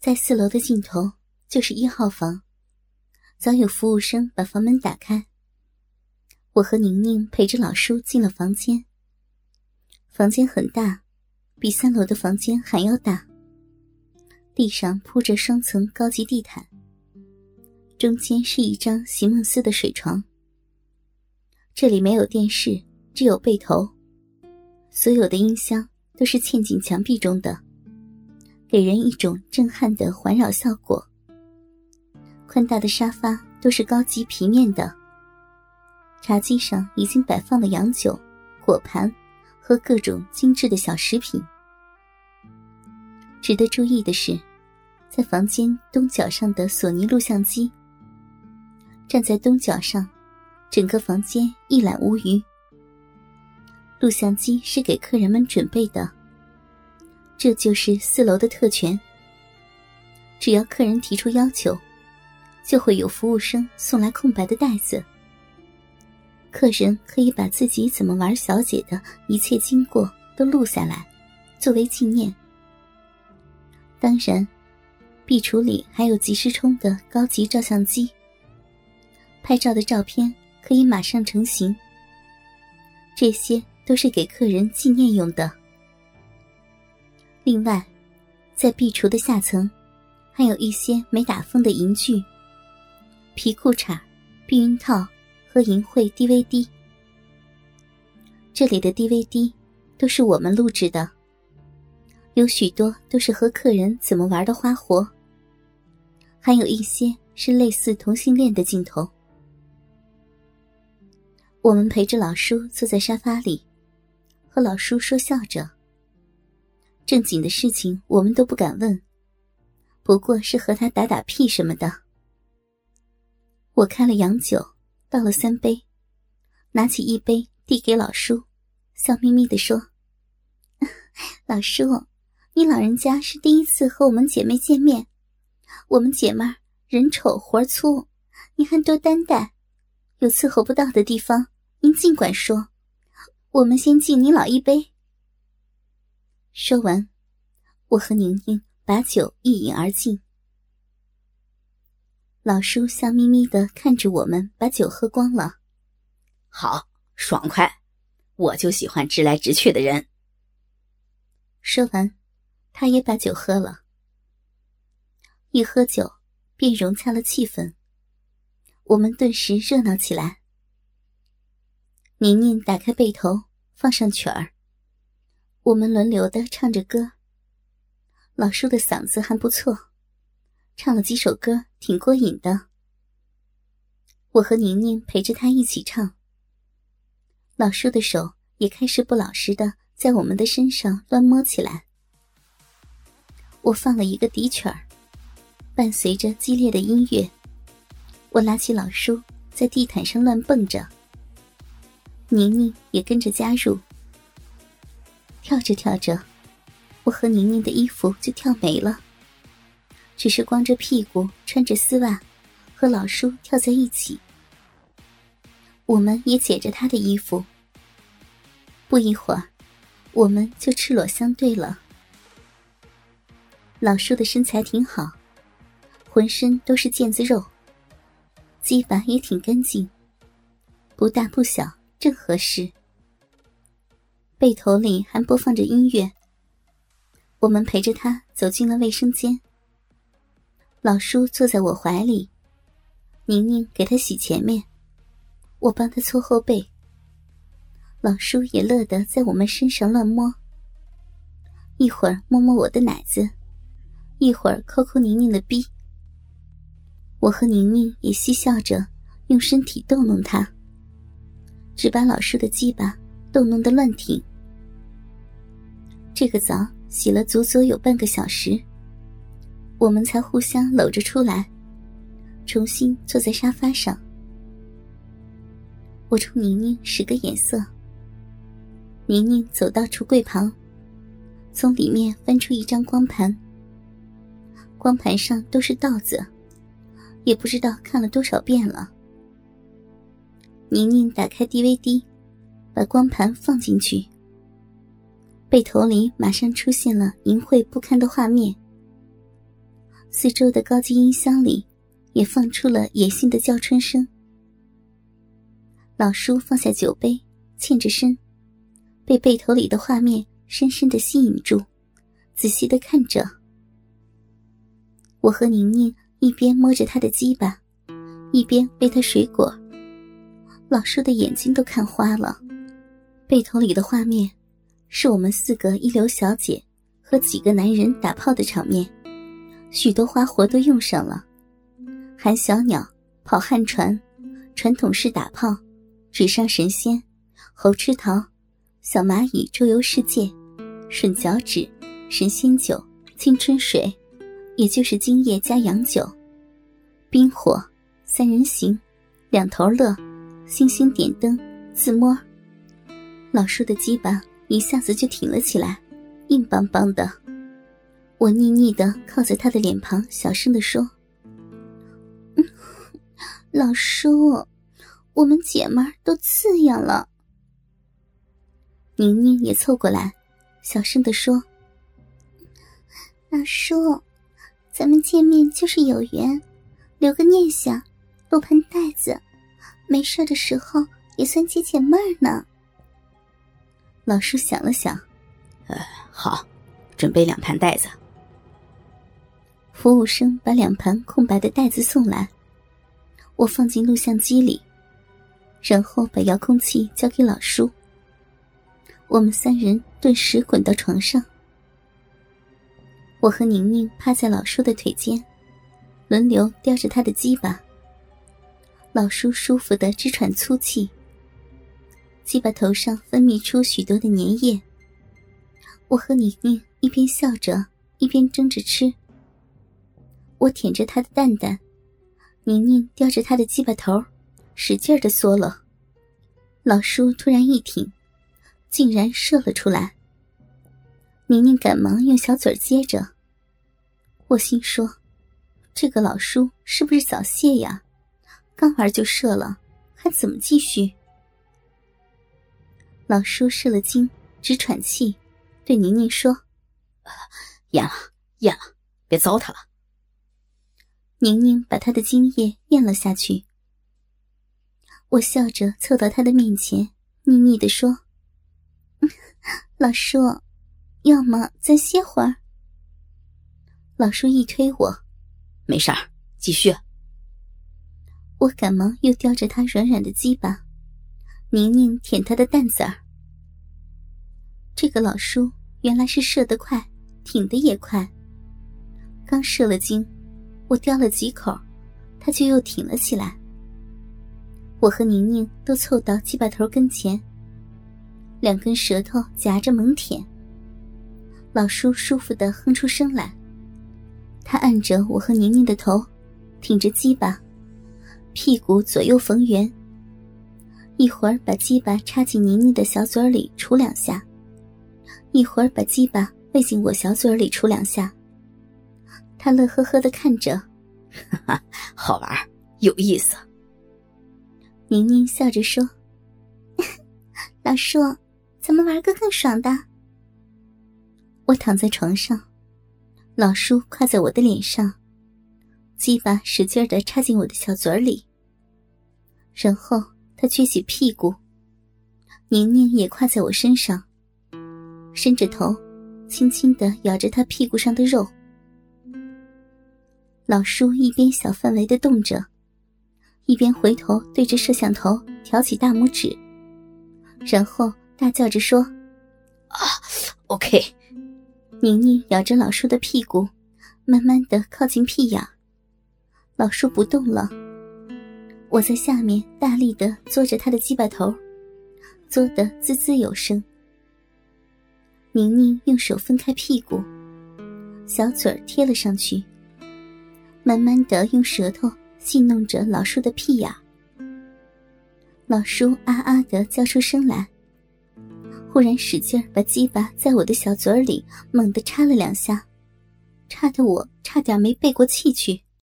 在四楼的尽头就是一号房，早有服务生把房门打开。我和宁宁陪着老叔进了房间。房间很大，比三楼的房间还要大。地上铺着双层高级地毯，中间是一张席梦思的水床。这里没有电视，只有被头，所有的音箱都是嵌进墙壁中的，给人一种震撼的环绕效果。宽大的沙发都是高级皮面的。茶几上已经摆放了洋酒、果盘和各种精致的小食品。值得注意的是，在房间东角上的索尼录像机。站在东角上，整个房间一览无余。录像机是给客人们准备的，这就是四楼的特权。只要客人提出要求，就会有服务生送来空白的袋子。客人可以把自己怎么玩小姐的一切经过都录下来，作为纪念。当然，壁橱里还有即时充的高级照相机，拍照的照片可以马上成型。这些都是给客人纪念用的。另外，在壁橱的下层，还有一些没打封的银具、皮裤衩、避孕套。和淫秽 DVD，这里的 DVD 都是我们录制的，有许多都是和客人怎么玩的花活，还有一些是类似同性恋的镜头。我们陪着老叔坐在沙发里，和老叔说笑着。正经的事情我们都不敢问，不过是和他打打屁什么的。我开了洋酒。倒了三杯，拿起一杯递给老叔，笑眯眯的说：“ 老叔，你老人家是第一次和我们姐妹见面，我们姐妹人丑活粗，你还多担待。有伺候不到的地方，您尽管说，我们先敬你老一杯。”说完，我和宁宁把酒一饮而尽。老叔笑眯眯的看着我们，把酒喝光了。好，爽快，我就喜欢直来直去的人。说完，他也把酒喝了。一喝酒，便融洽了气氛。我们顿时热闹起来。宁宁打开被头，放上曲儿，我们轮流的唱着歌。老叔的嗓子还不错。唱了几首歌，挺过瘾的。我和宁宁陪着他一起唱。老叔的手也开始不老实的在我们的身上乱摸起来。我放了一个笛曲儿，伴随着激烈的音乐，我拉起老叔在地毯上乱蹦着。宁宁也跟着加入。跳着跳着，我和宁宁的衣服就跳没了。只是光着屁股，穿着丝袜，和老叔跳在一起。我们也解着他的衣服。不一会儿，我们就赤裸相对了。老叔的身材挺好，浑身都是腱子肉，鸡巴也挺干净，不大不小，正合适。背头里还播放着音乐。我们陪着他走进了卫生间。老叔坐在我怀里，宁宁给他洗前面，我帮他搓后背。老叔也乐得在我们身上乱摸，一会儿摸摸我的奶子，一会儿抠抠宁宁的逼。我和宁宁也嬉笑着，用身体逗弄他，只把老叔的鸡巴逗弄得乱挺。这个澡洗了足足有半个小时。我们才互相搂着出来，重新坐在沙发上。我冲宁宁使个眼色。宁宁走到橱柜旁，从里面翻出一张光盘。光盘上都是道子，也不知道看了多少遍了。宁宁打开 DVD，把光盘放进去，背头里马上出现了淫秽不堪的画面。四周的高级音箱里也放出了野性的叫春声。老叔放下酒杯，欠着身，被背头里的画面深深的吸引住，仔细的看着。我和宁宁一边摸着他的鸡巴，一边喂他水果。老叔的眼睛都看花了，背头里的画面，是我们四个一流小姐和几个男人打炮的场面，许多花活都用上了，含小鸟、跑旱船、传统式打炮。纸上神仙、猴吃桃、小蚂蚁周游世界、吮脚趾、神仙酒、青春水，也就是今夜加洋酒、冰火、三人行、两头乐、星星点灯、自摸。老叔的鸡巴一下子就挺了起来，硬邦邦的。我腻腻的靠在他的脸庞，小声的说：“嗯老叔。”我们姐们儿都刺痒了。宁宁也凑过来，小声的说：“老叔，咱们见面就是有缘，留个念想，露盆袋子，没事的时候也算解解闷儿呢。”老叔想了想：“呃，好，准备两盘袋子。”服务生把两盘空白的袋子送来，我放进录像机里。然后把遥控器交给老叔。我们三人顿时滚到床上。我和宁宁趴在老叔的腿间，轮流叼着他的鸡巴。老叔舒服的直喘粗气。鸡巴头上分泌出许多的粘液。我和宁宁一边笑着，一边争着吃。我舔着他的蛋蛋，宁宁叼着他的鸡巴头。使劲的缩了，老叔突然一挺，竟然射了出来。宁宁赶忙用小嘴接着。我心说：“这个老叔是不是早泄呀？刚玩就射了，还怎么继续？”老叔射了精，直喘气，对宁宁说：“咽了，咽了，别糟蹋了。”宁宁把他的精液咽了下去。我笑着凑到他的面前，腻腻的说：“ 老叔，要么再歇会儿。”老叔一推我：“没事儿，继续。”我赶忙又叼着他软软的鸡巴，宁宁舔他的蛋子儿。这个老叔原来是射得快，挺得也快。刚射了精，我叼了几口，他就又挺了起来。我和宁宁都凑到鸡巴头跟前，两根舌头夹着猛舔。老叔舒服的哼出声来，他按着我和宁宁的头，挺着鸡巴，屁股左右逢源。一会儿把鸡巴插进宁宁的小嘴里杵两下，一会儿把鸡巴喂进我小嘴里杵两下。他乐呵呵的看着，哈哈，好玩，有意思。宁宁笑着说：“ 老叔，咱们玩个更爽的。”我躺在床上，老叔跨在我的脸上，鸡巴使劲的插进我的小嘴里。然后他撅起屁股，宁宁也跨在我身上，伸着头，轻轻的咬着他屁股上的肉。老叔一边小范围的动着。一边回头对着摄像头挑起大拇指，然后大叫着说：“啊，OK。”宁宁咬着老叔的屁股，慢慢的靠近屁眼。老叔不动了，我在下面大力的嘬着他的鸡巴头，嘬得滋滋有声。宁宁用手分开屁股，小嘴贴了上去，慢慢的用舌头。戏弄着老叔的屁眼，老叔啊啊的叫出声来，忽然使劲把鸡巴在我的小嘴里猛地插了两下，插得我差点没背过气去。